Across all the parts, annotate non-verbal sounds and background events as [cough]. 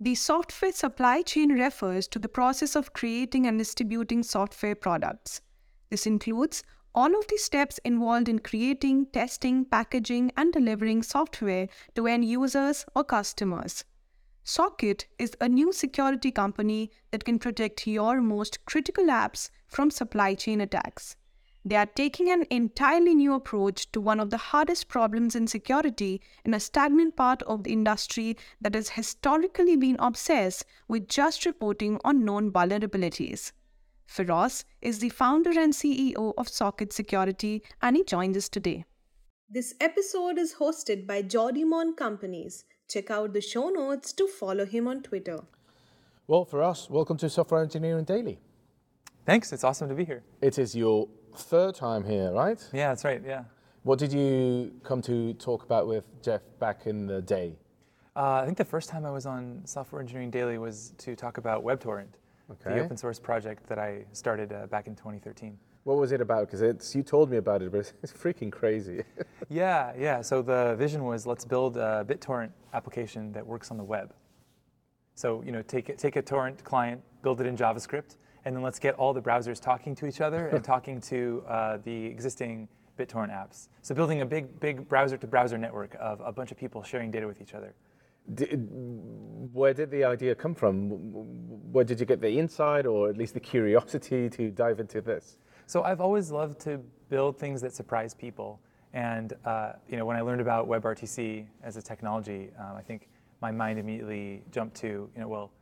The software supply chain refers to the process of creating and distributing software products. This includes all of the steps involved in creating, testing, packaging, and delivering software to end users or customers. Socket is a new security company that can protect your most critical apps from supply chain attacks. They are taking an entirely new approach to one of the hardest problems in security in a stagnant part of the industry that has historically been obsessed with just reporting on known vulnerabilities. Feross is the founder and CEO of Socket Security, and he joins us today. This episode is hosted by Jordi Mon Companys. Check out the show notes to follow him on Twitter. Well, Feross, welcome to Software Engineering Daily. Thanks, it's awesome to be here. It is your third time here, right? Yeah, that's right, yeah. What did you come to talk about with Jeff back in the day? Uh, I think the first time I was on Software Engineering Daily was to talk about WebTorrent, Okay. the open source project that I started uh, back in 2013. What was it about? Because it's you told me about it, but it's, [laughs] it's freaking crazy. [laughs] Yeah, yeah, so the vision was let's build a BitTorrent application that works on the web. So, you know, take, it, take a torrent client, build it in JavaScript, and then let's get all the browsers talking to each other and [laughs] talking to uh, the existing BitTorrent apps. So building a big, big browser-to-browser network of a bunch of people sharing data with each other. did, where did the idea come from? Where did you get the insight, or at least the curiosity [laughs] to dive into this? So I've always loved to build things that surprise people. And uh, you know, when I learned about WebRTC as a technology, um, I think my mind immediately jumped to, you know, well,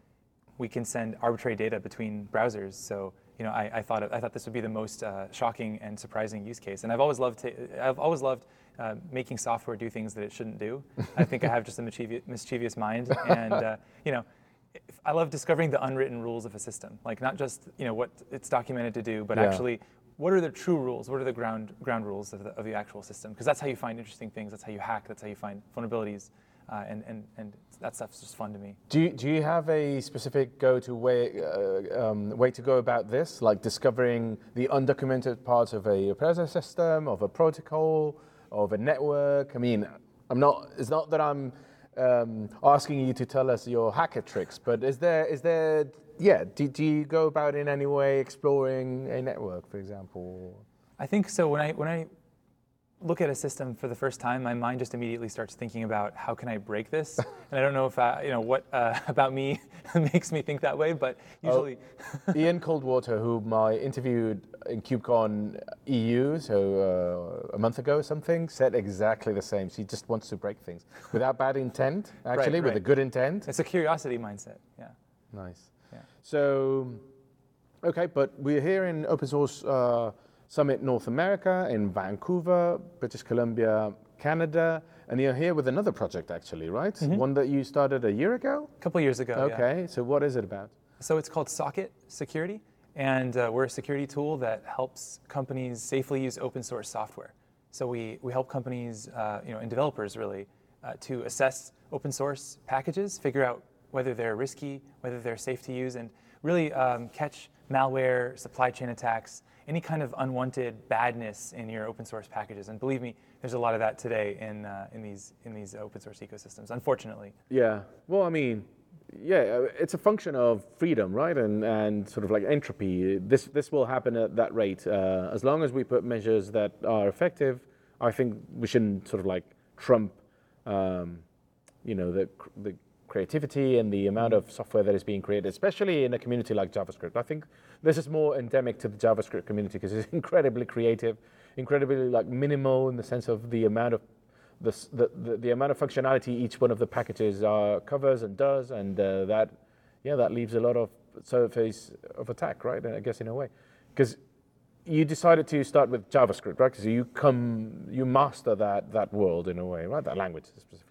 we can send arbitrary data between browsers. So you know, I, I thought I thought this would be the most uh, shocking and surprising use case. And I've always loved to, I've always loved uh, making software do things that it shouldn't do. I think I have just a mischievous, mischievous mind, and uh, you know. I love discovering the unwritten rules of a system, like not just you know what it's documented to do, but Yeah. actually what are the true rules? What are the ground ground rules of the, of the actual system? Because that's how you find interesting things. That's how you hack. That's how you find vulnerabilities, uh, and and and that stuff's just fun to me. Do you, do you have a specific go-to way uh, um, way to go about this, like discovering the undocumented parts of a operating system, of a protocol, of a network? I mean, I'm not. It's not that I'm um, asking you to tell us your hacker tricks, but is there is there yeah? Do, do you go about in any way exploring a network, for example? I think so. When I when I look at a system for the first time, my mind just immediately starts thinking about how can I break this, [laughs] and I don't know if I, you know what uh, [laughs] about me [laughs] makes me think that way, but usually. Ian Coldwater, whom I interviewed in KubeCon EU, so uh, a month ago or something, said exactly the same. She just wants to break things without bad intent, actually, with a good intent. It's a curiosity mindset. Yeah. Nice. Yeah. So, okay, but we're here in Open Source uh, Summit North America in Vancouver, British Columbia, Canada, and you're here with another project, actually, right? One that you started a year ago. A couple years ago. Mm-hmm. yeah. Okay, so what is it about? So it's called Socket Security, and uh, we're a security tool that helps companies safely use open source software. So we, we help companies, uh, you know, and developers really, uh, to assess open source packages, figure out whether they're risky, whether they're safe to use, and really um, catch malware, supply chain attacks, any kind of unwanted badness in your open source packages. And believe me, there's a lot of that today in, uh, in, these, in these open source ecosystems, unfortunately. Yeah. Well, I mean, yeah, uh, it's a function of freedom, right? And and sort of like entropy. This this will happen at that rate uh, as long as we put measures that are effective. I think we shouldn't sort of like trump, um, you know, the the creativity and the amount of software that is being created, especially in a community like JavaScript. I think this is more endemic to the JavaScript community because it's [laughs] incredibly creative, incredibly like minimal in the sense of the amount of the, the, the, amount of functionality each one of the packages uh, covers and does, and uh, that, yeah, that leaves a lot of surface of attack, right? I guess in a way, because you decided to start with JavaScript, right? Because you come, you master that that world in a way, right? That language specifically.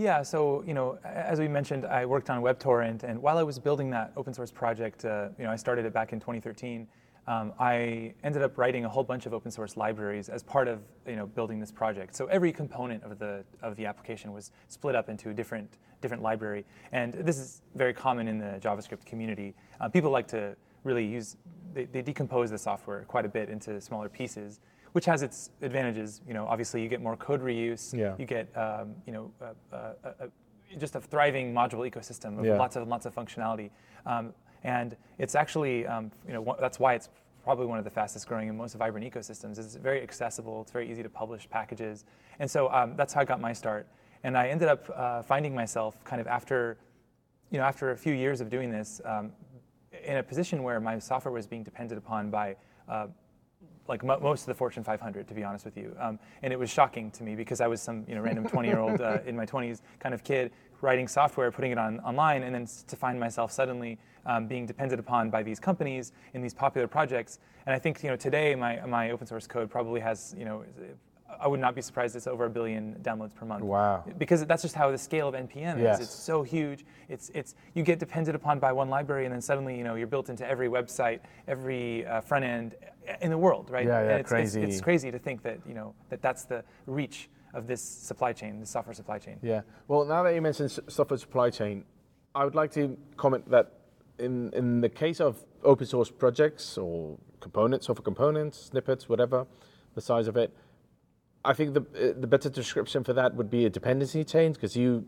Yeah, so you know, as we mentioned, I worked on WebTorrent, and while I was building that open source project, uh, you know, I started it back in 2013. Um, I ended up writing a whole bunch of open source libraries as part of you know building this project. So every component of the of the application was split up into a different different library, and this is very common in the JavaScript community. Uh, people like to really use they, they decompose the software quite a bit into smaller pieces, which has its advantages. You know, obviously you get more code reuse. Yeah. You get um, you know uh, uh, uh, just a thriving module ecosystem of Yeah. lots of lots of functionality, um, and it's actually um, you know that's why it's probably one of the fastest growing and most vibrant ecosystems. It's very accessible. It's very easy to publish packages, and so um, that's how I got my start. And I ended up uh, finding myself kind of after you know, after a few years of doing this, um, in a position where my software was being depended upon by uh, like mo- most of the Fortune 500, to be honest with you. Um, and it was shocking to me because I was some you know random 20-year-old uh, in my 20s kind of kid writing software, putting it on online, and then to find myself suddenly um, being depended upon by these companies in these popular projects. And I think you know today my my open source code probably has you know. I would not be surprised it's over a billion downloads per month. Wow. Because that's just how the scale of NPM Yes. is. It's so huge. It's it's you get depended upon by one library, and then suddenly you know you're built into every website, every uh, front end in the world, right? Yeah, yeah, And it's, it's- crazy. It's, crazy to think that you know that that's the reach of this supply chain, the software supply chain. Yeah. Well, now that you mentioned software supply chain, I would like to comment that in in the case of open source projects or components, software components, snippets, whatever, the size of it, I think the uh, the better description for that would be a dependency chain because you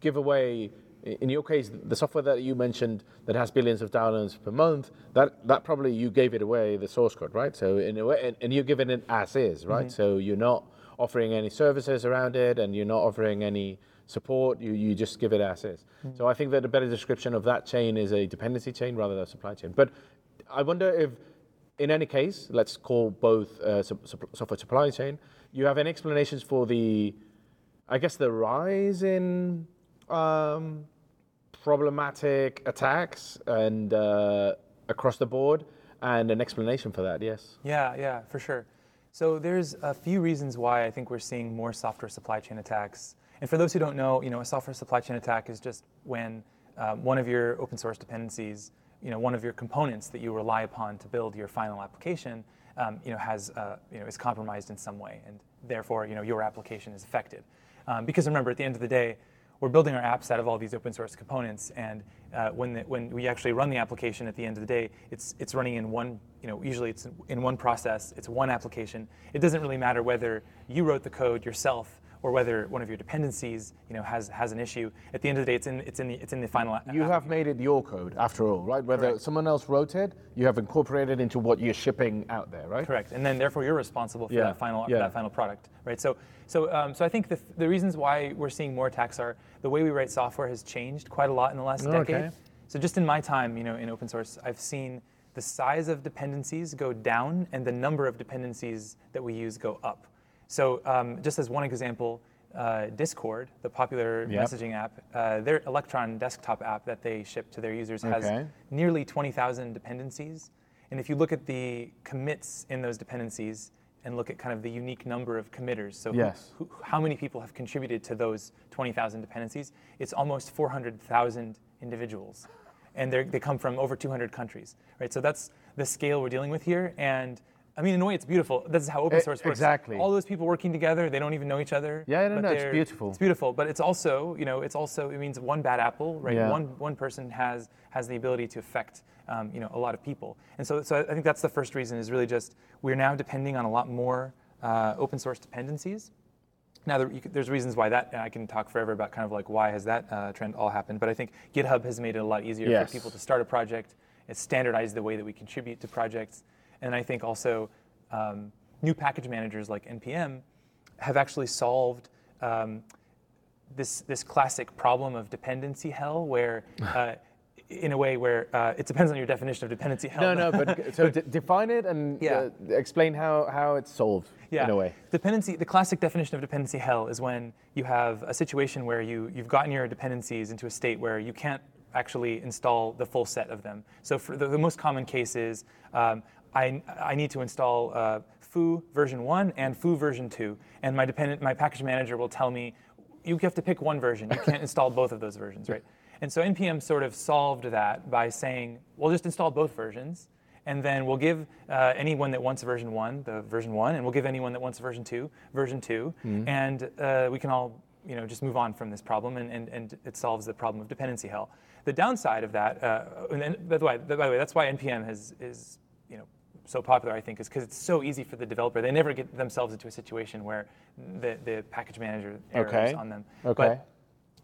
give away. In your case, the software that you mentioned that has billions of downloads per month, that, that probably you gave it away the source code, right? So in a way, and, and you're giving it as is, right? So you're not offering any services around it, and you're not offering any support. You you just give it as is. So I think that a better description of that chain is a dependency chain rather than a supply chain. But I wonder if, in any case, let's call both uh, sup- sup- software supply chain. You have any explanations for the, I guess, the rise in um, problematic attacks and uh, across the board, and an explanation for that? Yes. Yeah, yeah, for sure. So there's a few reasons why I think we're seeing more software supply chain attacks. And for those who don't know, you know, a software supply chain attack is just when um, one of your open source dependencies, you know, one of your components that you rely upon to build your final application, um, you know, has, uh, you know, is compromised in some way, and therefore, you know, your application is affected. Um, because remember, at the end of the day, we're building our apps out of all these open source components, and uh, when the, when we actually run the application at the end of the day, it's it's running in one you know usually it's in one process, it's one application. It doesn't really matter whether you wrote the code yourself or whether one of your dependencies you know has has an issue. At the end of the day, it's in it's in the it's in the final. You have made it your code after all, right? Whether Correct. someone else wrote it, you have incorporated into what you're shipping out there, right? Correct, and then therefore you're responsible for Yeah, that final yeah. that final product, right? So, so, um, so I think the, the reasons why we're seeing more attacks are the way we write software has changed quite a lot in the last Oh, decade. okay. So, just in my time, you know, in open source, I've seen the size of dependencies go down and the number of dependencies that we use go up. So, um, just as one example, uh, Discord, the popular Yep. messaging app, uh, their Electron desktop app that they ship to their users has Okay. nearly 20,000 dependencies. And if you look at the commits in those dependencies and look at kind of the unique number of committers, so Yes. who, how many people have contributed to those 20,000 dependencies, it's almost 400,000 individuals. And they come from over 200 countries, right? So that's the scale we're dealing with here. And I mean, in a way, it's beautiful. This is how open source works. exactly. All those people working together, they don't even know each other. Yeah, no, no, it's beautiful. It's beautiful, but it's also, you know, it's also it means one bad apple, right? Yeah. One one person has has the ability to affect, um, you know, a lot of people. And so, so I think that's the first reason is really just we're now depending on a lot more uh, open source dependencies. Now, there, you there's reasons why that, and I can talk forever about kind of like why has that uh, trend all happened. But I think GitHub has made it a lot easier Yes. for people to start a project. It's standardized the way that we contribute to projects. And I think also um, new package managers like NPM have actually solved um, this, this classic problem of dependency hell, where [laughs] uh, in a way where uh, it depends on your definition of dependency hell. No, no, but [laughs] so d- define it and Yeah. uh, explain how, how it's solved yeah. in a way. Dependency, the classic definition of dependency hell is when you have a situation where you, you've gotten your dependencies into a state where you can't actually install the full set of them. So for the, the most common case is um, I, I need to install uh, foo version 1 and foo version 2, and my, dependent, my package manager will tell me, you have to pick one version. You can't install both of those versions, right? And so NPM sort of solved that by saying, we'll just install both versions, and then we'll give uh, anyone that wants version one the version one, and we'll give anyone that wants version two version 2 and uh, we can all you know just move on from this problem, and, and, and it solves the problem of dependency hell. The downside of that, uh, and, and by the way, by the way, that's why NPM has is you know so popular, I think, is because it's so easy for the developer. They never get themselves into a situation where the, the package manager errors Okay. on them. Okay. But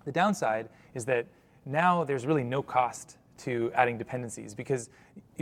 The downside is that now there's really no cost to adding dependencies because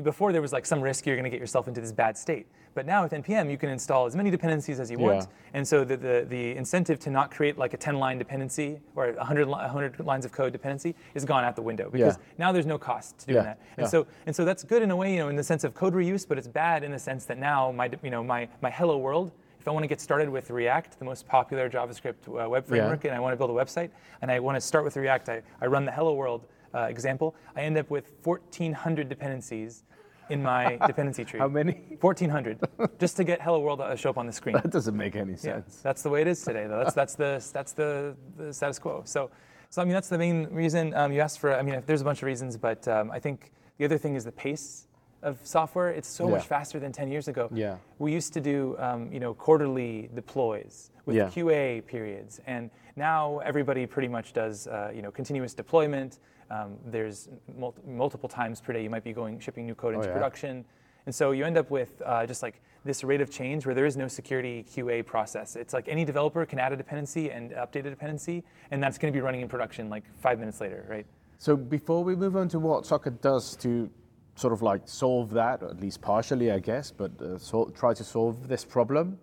before there was like some risk you're going to get yourself into this bad state. But now with npm you can install as many dependencies as you Yeah. want, and so the, the the incentive to not create like a 10 line dependency or a 100 li- 100 lines of code dependency is gone out the window because Yeah. now there's no cost to doing Yeah, that. And yeah. so and so that's good in a way, you know, in the sense of code reuse, but it's bad in the sense that now my you know my my hello world. If I want to get started with React, the most popular JavaScript uh, web framework, and I want to build a website, and I want to start with React, I, I run the hello world uh, example. I end up with 1,400 dependencies in my [laughs] dependency tree. How many? 1,400, just to get hello world to show up on the screen. That doesn't make any Yeah, sense. that's the way it is today, though. That's that's the that's the, the status quo. So, so I mean, that's the main reason um, you asked for. I mean, there's a bunch of reasons, but um, I think the other thing is the pace of software. It's so much faster than 10 years ago. Yeah. We used to do, um, you know, quarterly deploys with Yeah. QA periods, and now everybody pretty much does, uh, you know, continuous deployment. Um, there's mul- multiple times per day you might be going shipping new code into Oh, yeah. production, and so you end up with uh, just like this rate of change where there is no security QA process. It's like any developer can add a dependency and update a dependency, and that's going to be running in production like five minutes later, right? So before we move on to what Socket does to sort of like solve that, or at least partially, I guess, but uh, so, try to solve this problem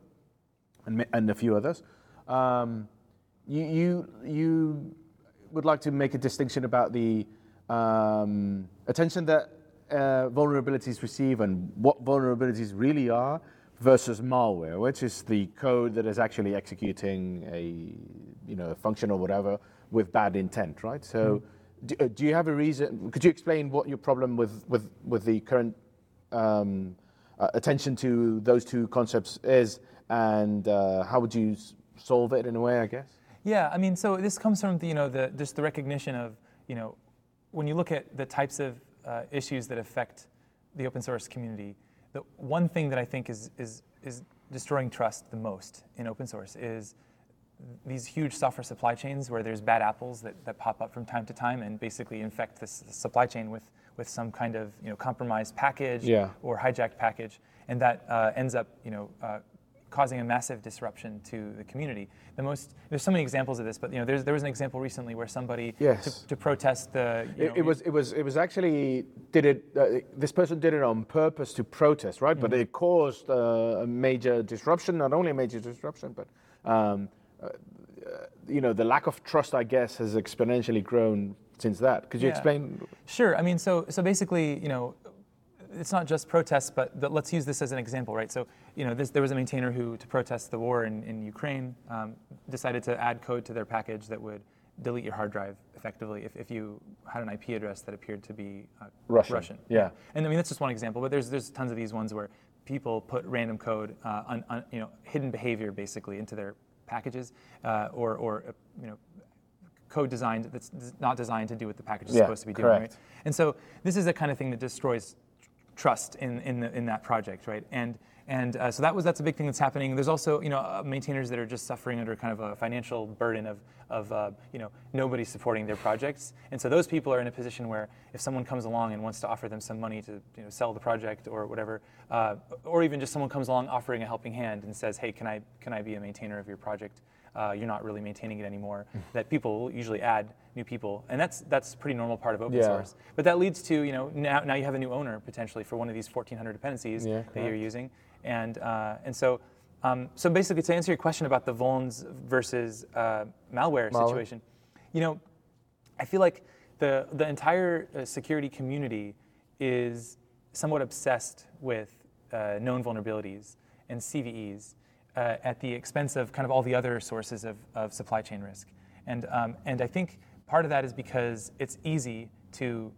and, and a few others, um, you, you, you would like to make a distinction about the um, attention that uh, vulnerabilities receive and what vulnerabilities really are versus malware, which is the code that is actually executing a you know a function or whatever with bad intent, right? So, do, uh, do you have a reason? Could you explain what your problem with with with the current um, uh, attention to those two concepts is, and uh, how would you s- solve it in a way? I guess. Yeah, I mean, so this comes from the, you know the just the recognition of you know when you look at the types of uh, issues that affect the open source community, the one thing that I think is is is destroying trust the most in open source is these huge software supply chains where there's bad apples that, that pop up from time to time and basically infect this supply chain with, with some kind of you know compromised package Yeah. or hijacked package, and that uh, ends up you know uh, causing a massive disruption to the community. The most there's so many examples of this, but you know there's, there was an example recently where somebody Yes. to, to protest the you It, know, it was it was it was actually did it. Uh, this person did it on purpose to protest, right? But it caused uh, a major disruption. Not only a major disruption, but um, uh, you know the lack of trust, I guess, has exponentially grown since that. Could you Yeah. explain? Sure. I mean, so so basically, you know, it's not just protests, but the, let's use this as an example, right? So, you know, this, there was a maintainer who, to protest the war in, in Ukraine, um, decided to add code to their package that would delete your hard drive effectively if, if you had an IP address that appeared to be uh, Russian, yeah. And I mean, that's just one example, but there's there's tons of these ones where people put random code, uh, un, un, you know, hidden behavior basically into their packages, uh, or or uh, you know, code designed that's not designed to do what the package is Yeah, supposed to be doing. correct. Right? And so this is the kind of thing that destroys trust in in, the, in that project, right? And and uh, so that was that's a big thing that's happening. There's also you know uh, maintainers that are just suffering under kind of a financial burden of of uh, you know nobody supporting their projects, and so those people are in a position where if someone comes along and wants to offer them some money to you know sell the project or whatever, uh, or even just someone comes along offering a helping hand and says, hey, can I can I be a maintainer of your project? Uh, you're not really maintaining it anymore. that people will usually add new people, and that's that's a pretty normal part of open Yeah. source. But that leads to you know now, now you have a new owner potentially for one of these 1,400 dependencies Yeah, that you're using, and uh, and so um, so basically to answer your question about the vulns versus uh, malware, Malware. situation, you know, I feel like the the entire uh, security community is somewhat obsessed with uh, known vulnerabilities and CVEs uh, at the expense of kind of all the other sources of, of supply chain risk. And, um, and I think part of that is because it's easy to,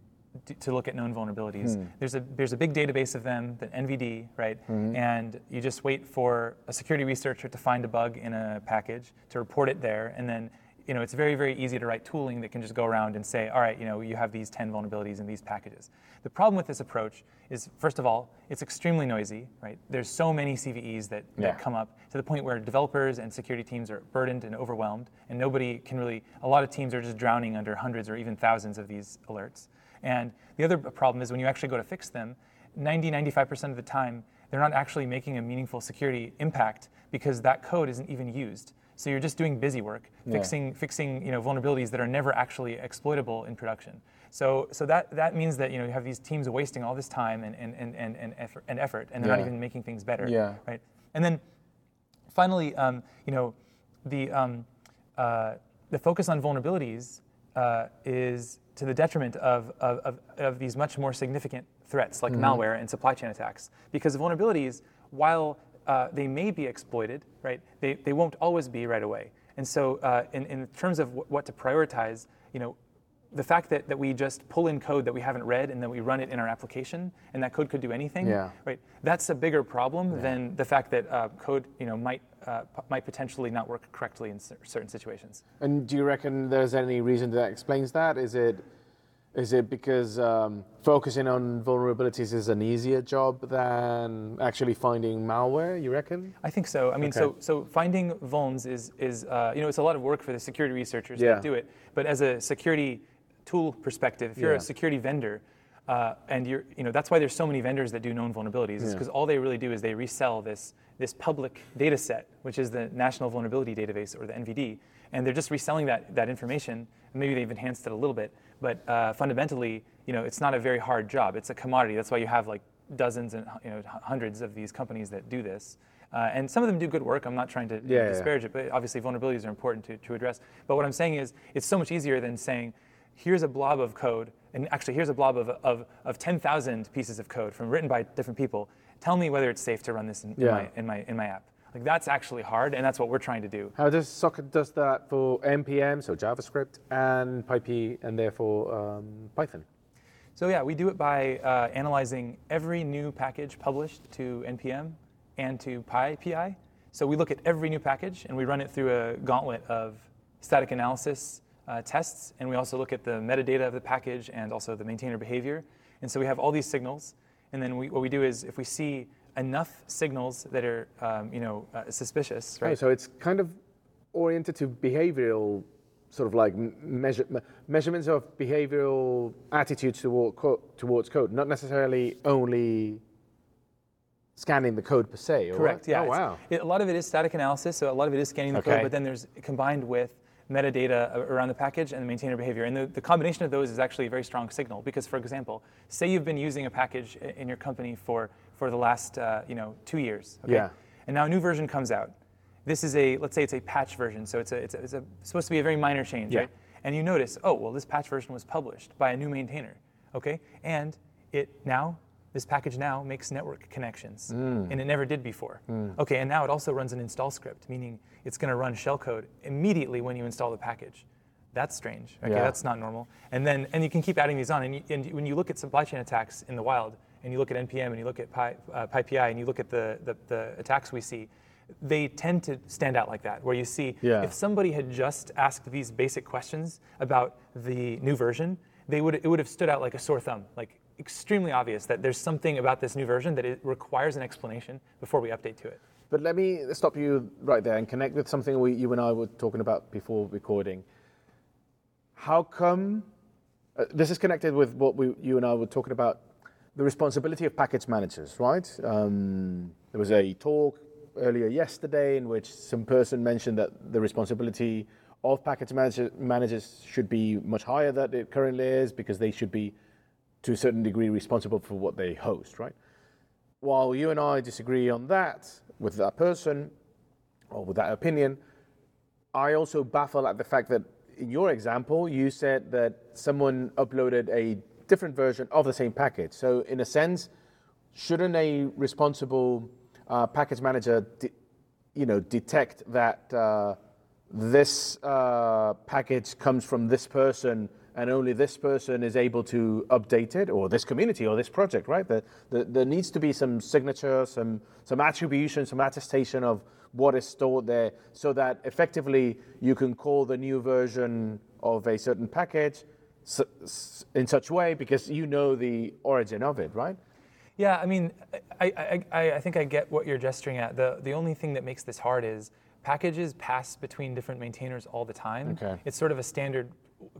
to look at known vulnerabilities. There's, a, there's a big database of them, the NVD, right? And you just wait for a security researcher to find a bug in a package, to report it there, and then you know, it's very, very easy to write tooling that can just go around and say, all right, you know, you have these 10 vulnerabilities in these packages. The problem with this approach is, first of all, it's extremely noisy, right? There's so many CVEs that, Yeah. that come up to the point where developers and security teams are burdened and overwhelmed, and nobody can really, a lot of teams are just drowning under hundreds or even thousands of these alerts. And the other problem is when you actually go to fix them, 90, 95% of the time, they're not actually making a meaningful security impact because that code isn't even used. So you're just doing busy work, Yeah. fixing fixing you know vulnerabilities that are never actually exploitable in production. So so that that means that you know you have these teams wasting all this time and and and and, and effort and effort, and they're not even making things better. Yeah. Right. And then finally, um, you know, the um, uh, the focus on vulnerabilities uh, is to the detriment of, of, of, of these much more significant threats like malware and supply chain attacks. Because vulnerabilities, while uh, they may be exploited, right, they, they won't always be right away. And so, uh, in, in terms of wh- what to prioritize, you know, the fact that, that we just pull in code that we haven't read and then we run it in our application and that code could do anything Yeah. right that's a bigger problem than the fact that uh, code you know might uh, p- might potentially not work correctly in cer- certain situations And do you reckon there's any reason that explains that? Is it is it because um, focusing on vulnerabilities is an easier job than actually finding malware? You reckon? I think so. I mean, so Okay. so finding vulns is is uh, you know it's a lot of work for the security researchers Yeah. that do it. But as a security tool perspective, if you're Yeah. a security vendor, uh, and you're you know that's why there's so many vendors that do known vulnerabilities. Is Yeah. because all they really do is they resell this this public data set, which is the National Vulnerability Database or the NVD, and they're just reselling that that information. Maybe they've enhanced it a little bit, but uh, fundamentally, you know, it's not a very hard job. It's a commodity. That's why you have like dozens and you know hundreds of these companies that do this. Uh, and some of them do good work. I'm not trying to Yeah, yeah. disparage it, but obviously vulnerabilities are important to, to address. But what I'm saying is, it's so much easier than saying, here's a blob of code, and actually here's a blob of, of, of 10,000 pieces of code from written by different people. Tell me whether it's safe to run this in, in my, in, my, in my app. Like that's actually hard, and that's what we're trying to do. How does Socket does that for npm, so JavaScript, and PyPI, and therefore um, Python? So yeah, we do it by uh, analyzing every new package published to npm and to PyPI. So we look at every new package and we run it through a gauntlet of static analysis uh, tests, and we also look at the metadata of the package and also the maintainer behavior. And so we have all these signals, and then we, what we do is if we see enough signals that are um, you know uh, suspicious, right? Right. So it's kind of oriented to behavioral, sort of like measure, measurements of behavioral attitudes toward co- towards code, not necessarily only scanning the code per se. or Correct. what? Yeah. Oh wow. it- a lot of it is static analysis, so a lot of it is scanning the Okay. code, but then there's combined with metadata around the package and the maintainer behavior. And the, the combination of those is actually a very strong signal because, for example, say you've been using a package in your company for, for the last uh, you know two years. Okay? Yeah. And now a new version comes out. This is a let's say it's a patch version, so it's a, it's, a, it's a, supposed to be a very minor change, Yeah. right? And you notice, oh well, this patch version was published by a new maintainer, okay? And it now this package now makes network connections, mm. and it never did before. Mm. Okay, and now it also runs an install script, meaning it's going to run shellcode immediately when you install the package. That's strange. Okay, Yeah. that's not normal. And then and you can keep adding these on. And, you, and when you look at supply chain attacks in the wild, and you look at npm, and you look at Pi, uh, PyPI, and you look at the, the the attacks we see, they tend to stand out like that, where you see Yeah. if somebody had just asked these basic questions about the new version, they would it would have stood out like a sore thumb, like extremely obvious that there's something about this new version that it requires an explanation before we update to it. But let me stop you right there and connect with something we, you and I were talking about before recording. How come? Uh, this is connected with what we, you and I were talking about the responsibility of package managers, right? Um, there was a talk earlier yesterday in which some person mentioned that the responsibility of package manager, managers should be much higher than it currently is because they should be, to a certain degree, responsible for what they host, right? while you and I disagree on that with that person or with that opinion, I also baffle at the fact that in your example, you said that someone uploaded a different version of the same package. So, in a sense, shouldn't a responsible uh, package manager, de- you know, detect that uh, this uh, package comes from this person and only this person is able to update it, or this community, or this project, right? The, the, there needs to be some signature, some, some attribution, some attestation of what is stored there, so that effectively you can call the new version of a certain package in such way because you know the origin of it, right? Yeah, I mean, I, I, I, think I get what you're gesturing at. The, the only thing that makes this hard is packages pass between different maintainers all the time. Okay. It's sort of a standard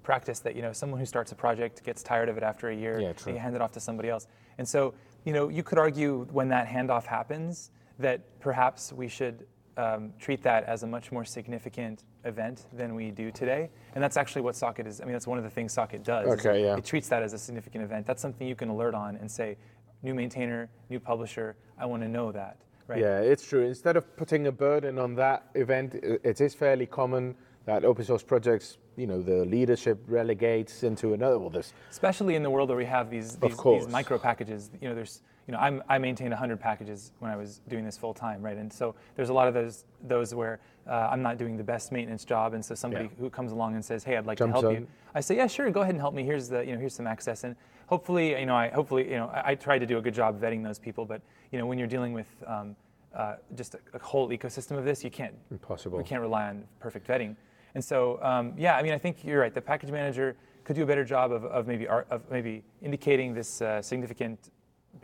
practice that, you know, someone who starts a project gets tired of it after a year, Yeah, true. you hand it off to somebody else. And so, you know, you could argue when that handoff happens that perhaps we should um, treat that as a much more significant event than we do today. And that's actually what Socket is. I mean, that's one of the things Socket does. Okay, it, yeah. it treats that as a significant event. That's something you can alert on and say, new maintainer, new publisher, I want to know that. Right? Yeah, it's true. Instead of putting a burden on that event, it is fairly common that open source projects, you know, the leadership relegates into another. Well, this especially in the world where we have these these, these micro packages. You know, there's you know I'm, I maintained 100 packages when I was doing this full time, right? And so there's a lot of those those where uh, I'm not doing the best maintenance job, and so somebody Yeah. who comes along and says, "Hey, I'd like to help on. you," I say, "Yeah, sure, go ahead and help me. Here's the you know here's some access." And hopefully, you know, I hopefully you know I, I try to do a good job vetting those people, but you know when you're dealing with um, uh, just a, a whole ecosystem of this, you can't impossible. we can't rely on perfect vetting. And so, um, yeah, I mean, I think you're right. The package manager could do a better job of, of maybe art, of maybe indicating this uh, significant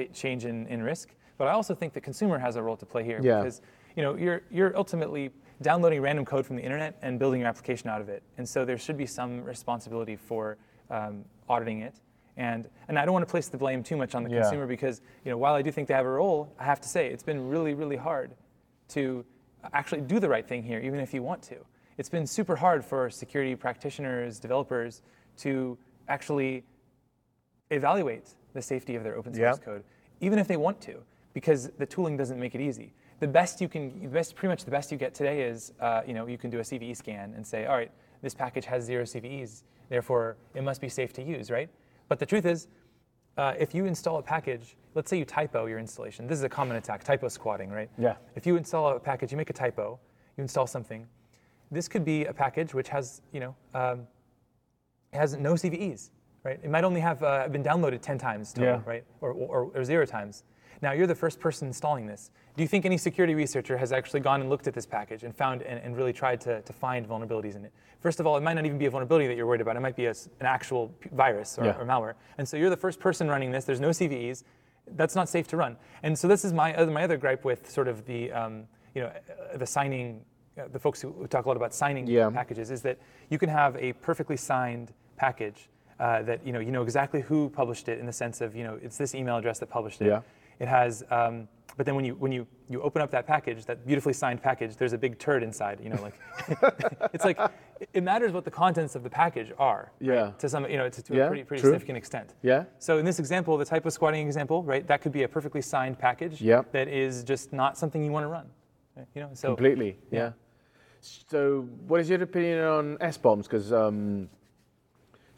change in, in risk. But I also think the consumer has a role to play here Yeah. because you know you're you're ultimately downloading random code from the internet and building your application out of it. And so there should be some responsibility for um, auditing it. And and I don't want to place the blame too much on the Yeah. consumer because you know while I do think they have a role, I have to say it's been really really hard to actually do the right thing here, even if you want to. It's been super hard for security practitioners, developers to actually evaluate the safety of their open source Yeah. code, even if they want to, because the tooling doesn't make it easy. The best you can, the best, pretty much the best you get today is, uh, you know, you can do a CVE scan and say, all right, this package has zero CVEs, therefore it must be safe to use, right? But the truth is, uh, if you install a package, let's say you typo your installation. This is a common attack, typo squatting, right? Yeah. If you install a package, you make a typo, you install something. This could be a package which has, you know, um, has no CVEs, right? It might only have uh, been downloaded 10 times total, Yeah. right? Or, or, or zero times. Now, you're the first person installing this. Do you think any security researcher has actually gone and looked at this package and found and, and really tried to, to find vulnerabilities in it? First of all, it might not even be a vulnerability that you're worried about. It might be a an actual p- virus or, Yeah. or malware. And so you're the first person running this. There's no CVEs. That's not safe to run. And so this is my other, my other gripe with sort of the, um, you know, uh, the signing, uh, the folks who who talk a lot about signing Yeah. packages is that you can have a perfectly signed package uh, that you know you know exactly who published it in the sense of you know it's this email address that published it. Yeah. It has, um, but then when you when you you open up that package, that beautifully signed package, there's a big turd inside. You know, like [laughs] it's like it matters what the contents of the package are. right? Yeah. To some you know to, to Yeah, a pretty pretty true. significant extent. Yeah. So in this example, the typo squatting example, right? That could be a perfectly signed package Yeah. that is just not something you want to run. right? You know, so Completely, yeah. yeah. So, what is your opinion on SBOMs? Because um,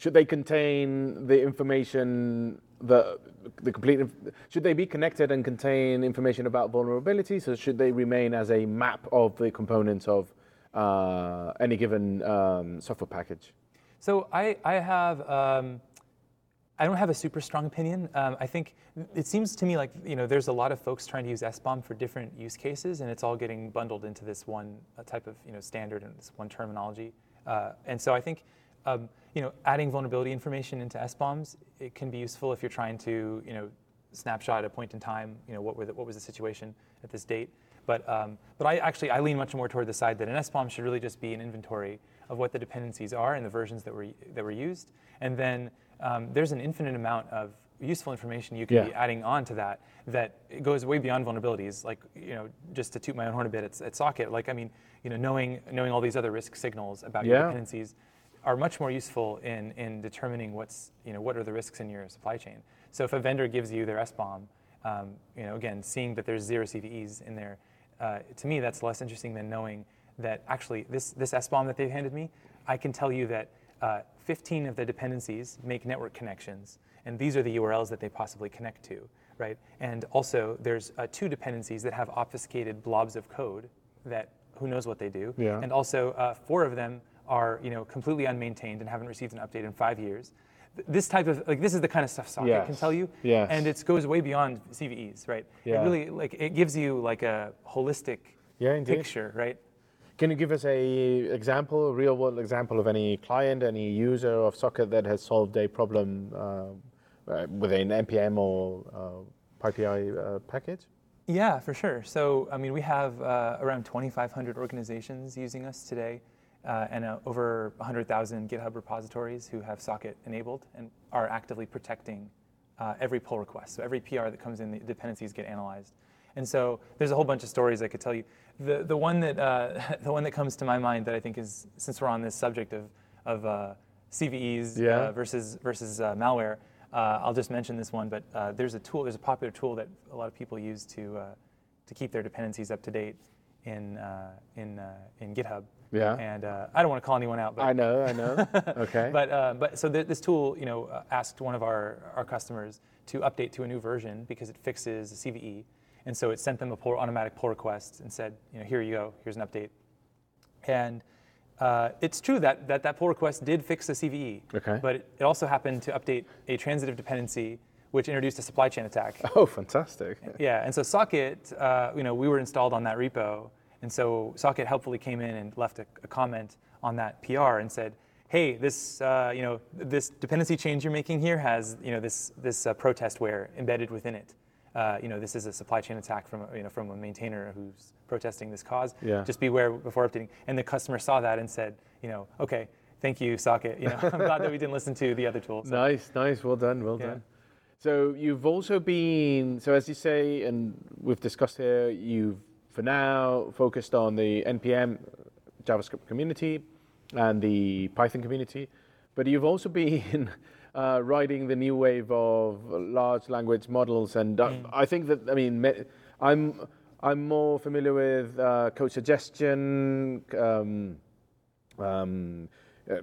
should they contain the information the the complete? Should they be connected and contain information about vulnerabilities, or should they remain as a map of the components of uh, any given um, software package? So I, I have, um, I don't have a super strong opinion. Um, I think it seems to me like you know there's a lot of folks trying to use SBOM for different use cases, and it's all getting bundled into this one uh, type of you know standard and this one terminology. Uh, and so I think um, you know adding vulnerability information into SBOMs it can be useful if you're trying to you know snapshot a point in time. You know what were the, what was the situation at this date. But, um, but I actually I lean much more toward the side that an SBOM should really just be an inventory of what the dependencies are and the versions that were that were used, and then um, there's an infinite amount of useful information you can Yeah. be adding on to that that it goes way beyond vulnerabilities. Like you know, just to toot my own horn a bit, it's at Socket. Like I mean, you know, knowing knowing all these other risk signals about your dependencies are much more useful in in determining what's you know what are the risks in your supply chain. So if a vendor gives you their SBOM, um, you know, again, seeing that there's zero CVEs in there, uh, to me that's less interesting than knowing that actually this this SBOM that they've handed me, I can tell you that uh, 15 of the dependencies make network connections, and these are the URLs that they possibly connect to, right? And also there's uh, two dependencies that have obfuscated blobs of code that who knows what they do, Yeah. and also uh, four of them are you know completely unmaintained and haven't received an update in five years. This type of like this is the kind of stuff Socket can tell you, Yes. and it goes way beyond CVEs, right? Yeah. It really like it gives you like a holistic Yeah, picture, right? Can you give us a example, a real world example of any client, any user of Socket that has solved a problem uh, uh, with an npm or uh, PyPI uh, package? Yeah, for sure. So, I mean, we have uh, around 2,500 organizations using us today, uh, and uh, over 100,000 GitHub repositories who have Socket enabled and are actively protecting uh, every pull request. So every PR that comes in, the dependencies get analyzed. And so there's a whole bunch of stories I could tell you. The, the, one that, uh, [laughs] the one that comes to my mind that I think is, since we're on this subject of, of uh, CVEs Yeah. uh, versus, versus uh, malware, uh, I'll just mention this one, but uh, there's a tool, there's a popular tool that a lot of people use to, uh, to keep their dependencies up to date in, uh, in, uh, in GitHub. Yeah. And uh, I don't want to call anyone out, but I know, I know. [laughs] Okay. but uh, but so th- this tool, you know, uh, asked one of our our customers to update to a new version because it fixes a CVE, and so it sent them a pull, automatic pull request and said, you know, here you go, here's an update. And uh, it's true that, that that pull request did fix the CVE, Okay. but it, it also happened to update a transitive dependency which introduced a supply chain attack. [laughs] oh, fantastic. Yeah, and so Socket, uh, you know, we were installed on that repo, and so Socket helpfully came in and left a, a comment on that PR and said, "Hey, this, uh, you know, this dependency change you're making here has, you know, this this uh, protestware embedded within it. Uh, you know, this is a supply chain attack from, a- you know, from a maintainer who's protesting this cause. Yeah. Just beware before updating." And the customer saw that and said, "You know, okay." Thank you, Socket. You know, [laughs] I'm glad that we didn't listen to the other tools. So, Nice, nice. Well done, well Yeah. done. So you've also been, so as you say, and we've discussed here, you've for now focused on the NPM JavaScript community and the Python community, but you've also [laughs] been uh, riding the new wave of large language models, and uh, I think that I mean me- I'm I'm more familiar with uh, code suggestion. Um, um, uh,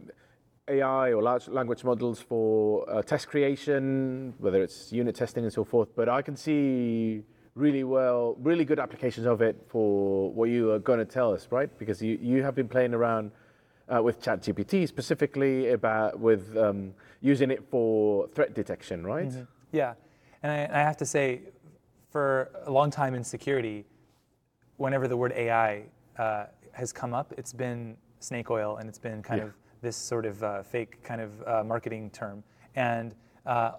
AI or large language models for uh, test creation, whether it's unit testing and so forth. But I can see really well, really good applications of it for what you are going to tell us, right? Because you, you have been playing around uh, with ChatGPT specifically about with um, using it for threat detection, right? Yeah, and I, and I have to say, for a long time in security, whenever the word AI uh, has come up, it's been snake oil and it's been kind Yeah. of this sort of uh, fake kind of uh, marketing term. And uh,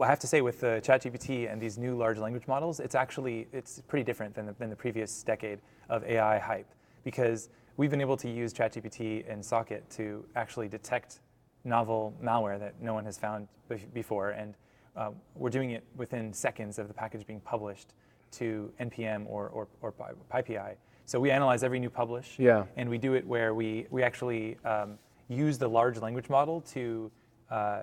I have to say, with the ChatGPT and these new large language models, it's actually it's pretty different than the, than the previous decade of AI hype because we've been able to use ChatGPT and Socket to actually detect novel malware that no one has found before, and uh, we're doing it within seconds of the package being published to npm or, or, or PyPI. So we analyze every new publish, Yeah. and we do it where we, we actually um, use the large language model to, uh,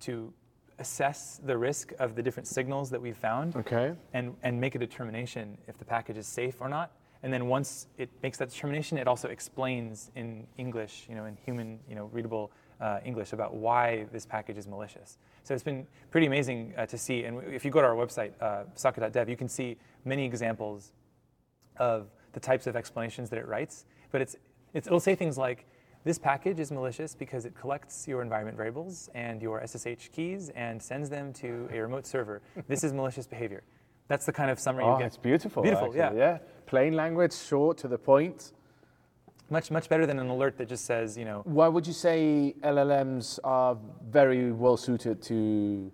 to assess the risk of the different signals that we've found Okay. and, and make a determination if the package is safe or not. And then once it makes that determination, it also explains in English, you know, in human, you know, readable uh, English about why this package is malicious. So it's been pretty amazing uh, to see. And if you go to our website, uh, socket.dev, you can see many examples of the types of explanations that it writes. But it's, it's, it'll say things like, this package is malicious because it collects your environment variables and your SSH keys and sends them to a remote server. This is malicious behavior. That's the kind of summary Oh, you get. it's beautiful. Beautiful, actually, yeah. Yeah. Plain language, short, to the point. Much, much better than an alert that just says, you know, Why would you say LLMs are very well suited to?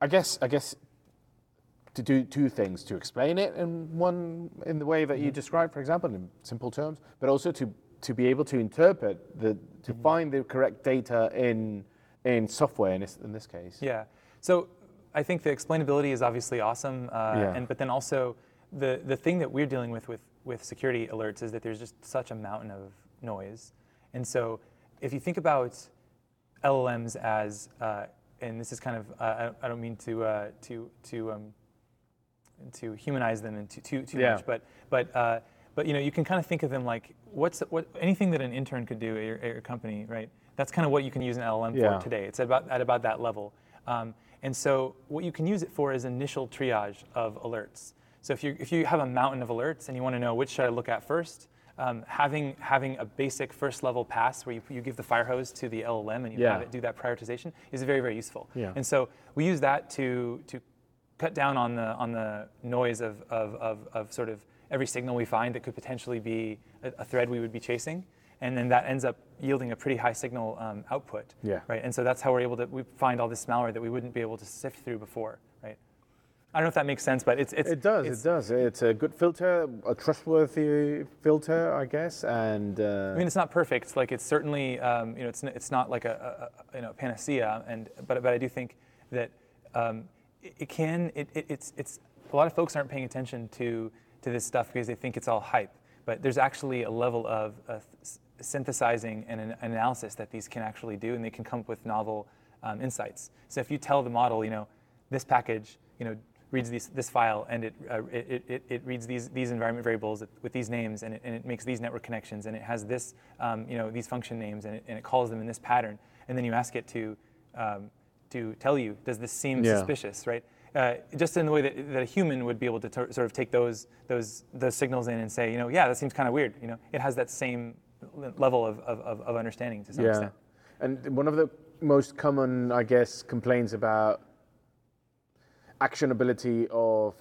I guess I guess to do two things: to explain it in one in the way that you mm-hmm. described, for example, in simple terms, but also to to be able to interpret the to find the correct data in in software in this in this case. Yeah. So I think the explainability is obviously awesome, uh, Yeah. and but then also the the thing that we're dealing with with with security alerts is that there's just such a mountain of noise, and so if you think about LLMs as uh, and this is kind of uh, I- I don't mean to uh, to to um, to humanize them and too too, too Yeah. much, but but uh, but you know you can kind of think of them like what's what anything that an intern could do at your, at your company, right? That's kind of what you can use an LLM Yeah. for today. It's about at about that level, um, and so what you can use it for is initial triage of alerts. So if you if you have a mountain of alerts and you want to know which should I look at first. Um, having having a basic first level pass where you, you give the fire hose to the LLM and you Yeah. have it do that prioritization is very very useful. Yeah. And so we use that to to cut down on the on the noise of of, of, of sort of every signal we find that could potentially be a, a thread we would be chasing, and then that ends up yielding a pretty high signal um, output. Yeah. Right. And so that's how we're able to we find all this malware that we wouldn't be able to sift through before. Right. I don't know if that makes sense, but it's it's It does. it's- it does. It's a good filter, a trustworthy filter, I guess, and. Uh, I mean, it's not perfect. Like, it's certainly, um, you know, it's, it's not like a, a, you know panacea. And but but I do think that um, it, it can. It, it, it's it's a lot of folks aren't paying attention to to this stuff because they think it's all hype. But there's actually a level of uh, synthesizing and an analysis that these can actually do, and they can come up with novel um, insights. So if you tell the model, you know, this package, you know, reads these, this file and it, uh, it, it, it, reads these, these environment variables with these names and it, and it makes these network connections and it has this, um, you know, these function names and it, and it calls them in this pattern. And then you ask it to, um, to tell you, does this seem yeah. suspicious, right? Uh, just in the way that, that a human would be able to t- sort of take those, those, those signals in and say, you know, yeah, that seems kind of weird. You know, it has that same level of, of, of understanding to some yeah. extent. And one of the most common, I guess, complaints about actionability of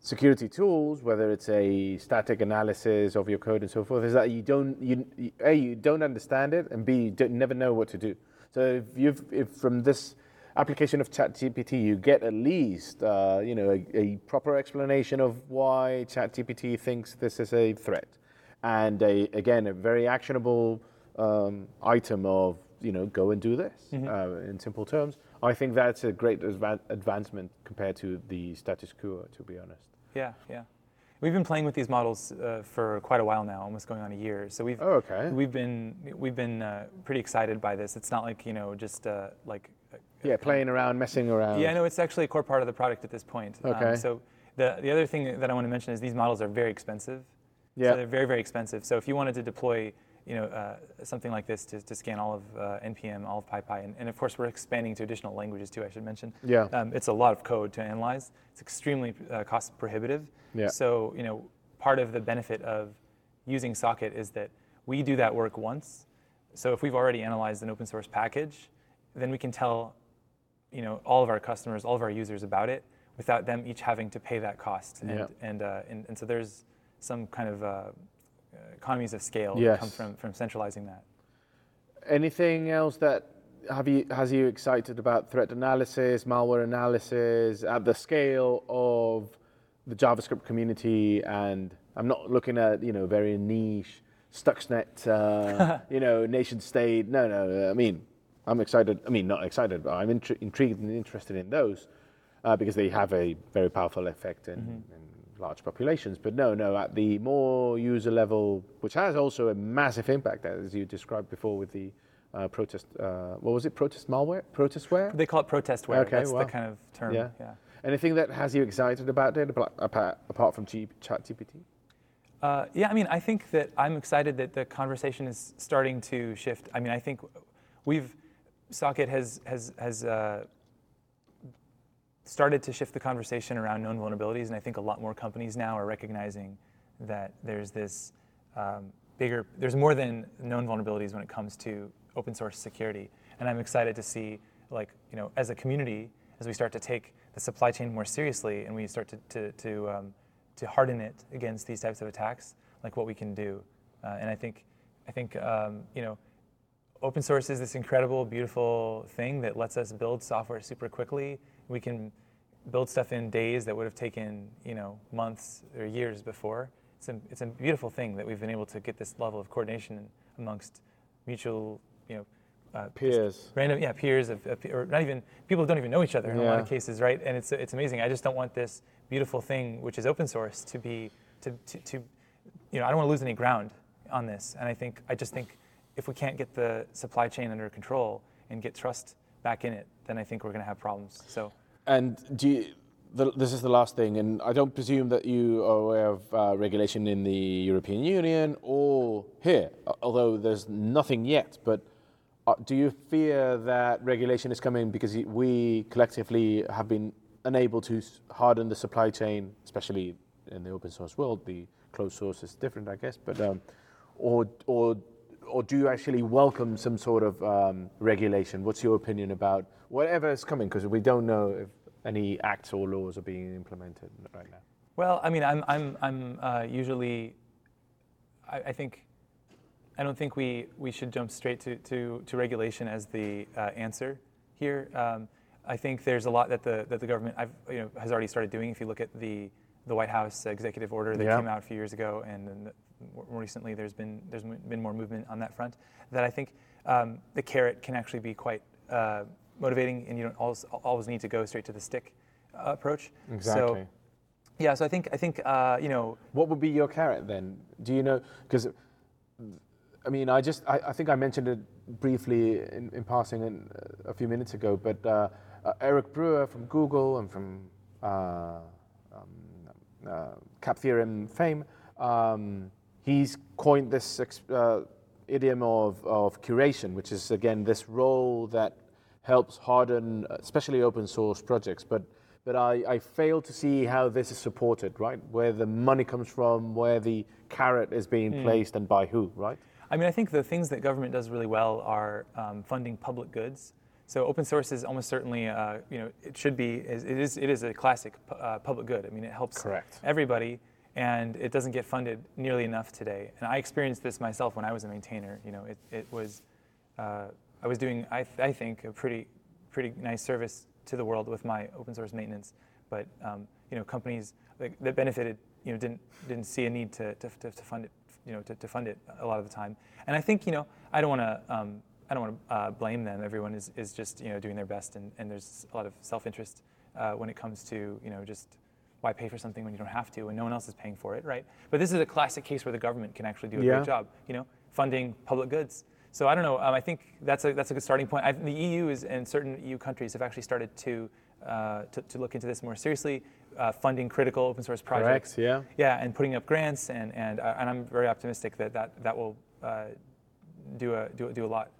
security tools, whether it's a static analysis of your code and so forth, is that you don't you a you don't understand it, and b you don't, never know what to do. So if you've if from this application of ChatGPT you get at least uh, you know a, a, proper explanation of why ChatGPT thinks this is a threat, and a, again a very actionable um, item of you know go and do this mm-hmm. uh, in simple terms I think that's a great advancement compared to the status quo, to be honest. Yeah, yeah. We've been playing with these models uh, for quite a while now, almost going on a year. So we've oh, okay. we've been we've been uh, pretty excited by this. It's not like you know just uh, like yeah, playing around, messing around. Yeah, no, it's actually a core part of the product at this point. Um, okay. Um, so the the other thing that I want to mention is these models are very expensive. Yeah. So they're very very expensive. So if you wanted to deploy you know, uh, something like this to, to scan all of uh, NPM, all of PyPI, and, and, of course we're expanding to additional languages too. I should mention. Yeah. Um, it's a lot of code to analyze. It's extremely uh, cost prohibitive. Yeah. So you know, part of the benefit of using Socket is that we do that work once. So if we've already analyzed an open source package, then we can tell, you know, all of our customers, all of our users about it without them each having to pay that cost. And yeah. and, uh, and, and so there's some kind of uh, economies of scale yes. that come from, from centralizing that. Anything else that have you has you excited about threat analysis, malware analysis at the scale of the JavaScript community? And I'm not looking at you know very niche Stuxnet, uh, [laughs] you know, nation state. No, no. I mean, I'm excited. I mean, not excited, but I'm intri- intrigued and interested in those uh, because they have a very powerful effect in, mm-hmm. in large populations. But no, no, at the more user level, which has also a massive impact, as you described before with the uh, protest, uh, what was it, protest malware, protestware? They call it protestware. Okay, That's well, the kind of term. Yeah. yeah. Anything that has you excited about it, apart, apart from G- ChatGPT? Uh, yeah, I mean, I think that I'm excited that the conversation is starting to shift. I mean, I think we've Socket has has has uh, started to shift the conversation around known vulnerabilities, and I think a lot more companies now are recognizing that there's this um, bigger, there's more than known vulnerabilities when it comes to open source security. And I'm excited to see, like, you know, as a community, as we start to take the supply chain more seriously and we start to, to, to, um, to harden it against these types of attacks, like what we can do. Uh, and I think, I think um, you know, open source is this incredible, beautiful thing that lets us build software super quickly we can build stuff in days that would have taken you know months or years before. It's a, it's a beautiful thing that we've been able to get this level of coordination amongst mutual you know uh, peers, random yeah peers of, of, or not even people don't even know each other in yeah. a lot of cases, right? And it's it's amazing. I just don't want this beautiful thing which is open source to be to to, to you know I don't want to lose any ground on this. And I think I just think if we can't get the supply chain under control and get trust back in it, then I think we're going to have problems. So. And do you, the, this is the last thing, and I don't presume that you are aware of uh, regulation in the European Union or here, although there's nothing yet. But uh, do you fear that regulation is coming because we collectively have been unable to harden the supply chain, especially in the open source world? The closed source is different, I guess. But um, or or or do you actually welcome some sort of um, regulation? What's your opinion about whatever is coming? Because we don't know if any acts or laws are being implemented right now. Well, I mean, I'm, I'm, I'm uh, usually, I, I, think, I don't think we, we should jump straight to, to, to regulation as the uh, answer here. Um, I think there's a lot that the, that the government I've, you know, has already started doing. If you look at the, the White House executive order that yeah. came out a few years ago, and recently there's been there's been more movement on that front. That I think um, the carrot can actually be quite uh, motivating, and you don't always, always need to go straight to the stick uh, approach. Exactly. So Yeah, so I think I think uh, you know What would be your carrot then? Do you know? Because, I mean, I just, I, I think I mentioned it briefly in, in passing in, uh, a few minutes ago, but uh, uh, Eric Brewer from Google and from uh, um, uh, Cap Theorem fame, um, he's coined this uh, idiom of, of curation, which is again this role that helps harden, especially open source projects. But but I, I fail to see how this is supported, right? Where the money comes from, where the carrot is being placed, and by who, right? I mean, I think the things that government does really well are um, funding public goods. So open source is almost certainly, uh, you know, it should be, it is, it is a classic uh, public good. I mean, it helps Correct. everybody, and it doesn't get funded nearly enough today. And I experienced this myself when I was a maintainer. You know, it, it was, uh, I was doing, I, th- I think, a pretty, pretty nice service to the world with my open source maintenance. But um, you know, companies like, that benefited, you know, didn't didn't see a need to, to, to, to fund it, you know, to, to fund it a lot of the time. And I think, you know, I don't want to. Um, I don't want to uh, blame them. Everyone is, is just you know doing their best, and, and there's a lot of self-interest uh, when it comes to you know just why pay for something when you don't have to, and no one else is paying for it, right? But this is a classic case where the government can actually do a Yeah. great job, you know, funding public goods. So I don't know. Um, I think that's a that's a good starting point. I, the EU is and certain EU countries have actually started to uh, to, to look into this more seriously, uh, funding critical open source projects. Correct, yeah. Yeah, and putting up grants, and and uh, and I'm very optimistic that that that will uh, do a do, a- do a lot.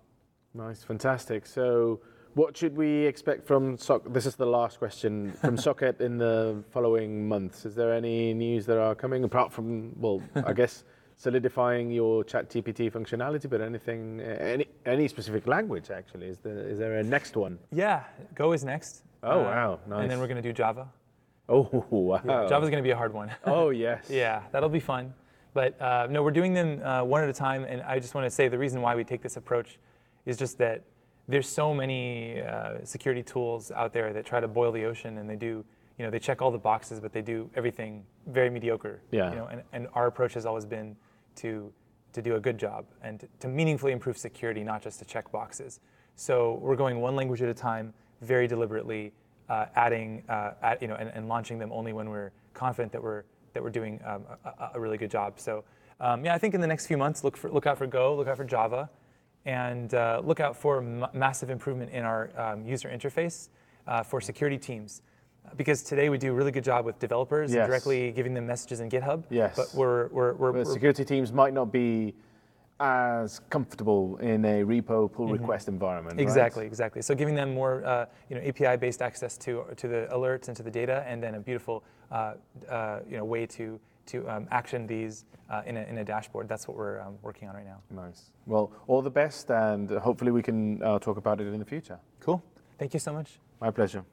Nice, fantastic. So, what should we expect from Sock? This is the last question from [laughs] Socket in the following months. Is there any news that are coming apart from, well, I [laughs] guess solidifying your ChatGPT functionality, but anything, any any specific language actually? Is there is there a next one? Yeah, Go is next. Uh, Oh, wow, nice. And then we're going to do Java. Oh wow! Java's going to be a hard one. [laughs] Oh yes. Yeah, that'll be fun. But uh, no, we're doing them uh, one at a time. And I just want to say the reason why we take this approach is just that there's so many uh, security tools out there that try to boil the ocean, and they do, you know, they check all the boxes, but they do everything very mediocre. Yeah. You know, and, and our approach has always been to to do a good job and to, to meaningfully improve security, not just to check boxes. So we're going one language at a time, very deliberately, uh, adding, uh, add, you know, and, and launching them only when we're confident that we're that we're doing um, a, a really good job. So um, yeah, I think in the next few months, look for look out for Go, look out for Java, and uh, look out for m- massive improvement in our um, user interface uh, for security teams. Because today we do a really good job with developers Yes. and directly giving them messages in GitHub. Yes. But we're we're, we're, But security teams might not be as comfortable in a repo pull request environment. right? Mm-hmm. Exactly, exactly. So giving them more, uh, you know, API-based access to to the alerts and to the data, and then a beautiful, uh, uh, you know, way to to um, action these uh, in a in a dashboard. That's what we're um, working on right now. Nice. Well, all the best, and hopefully we can uh, talk about it in the future. Cool. Thank you so much. My pleasure.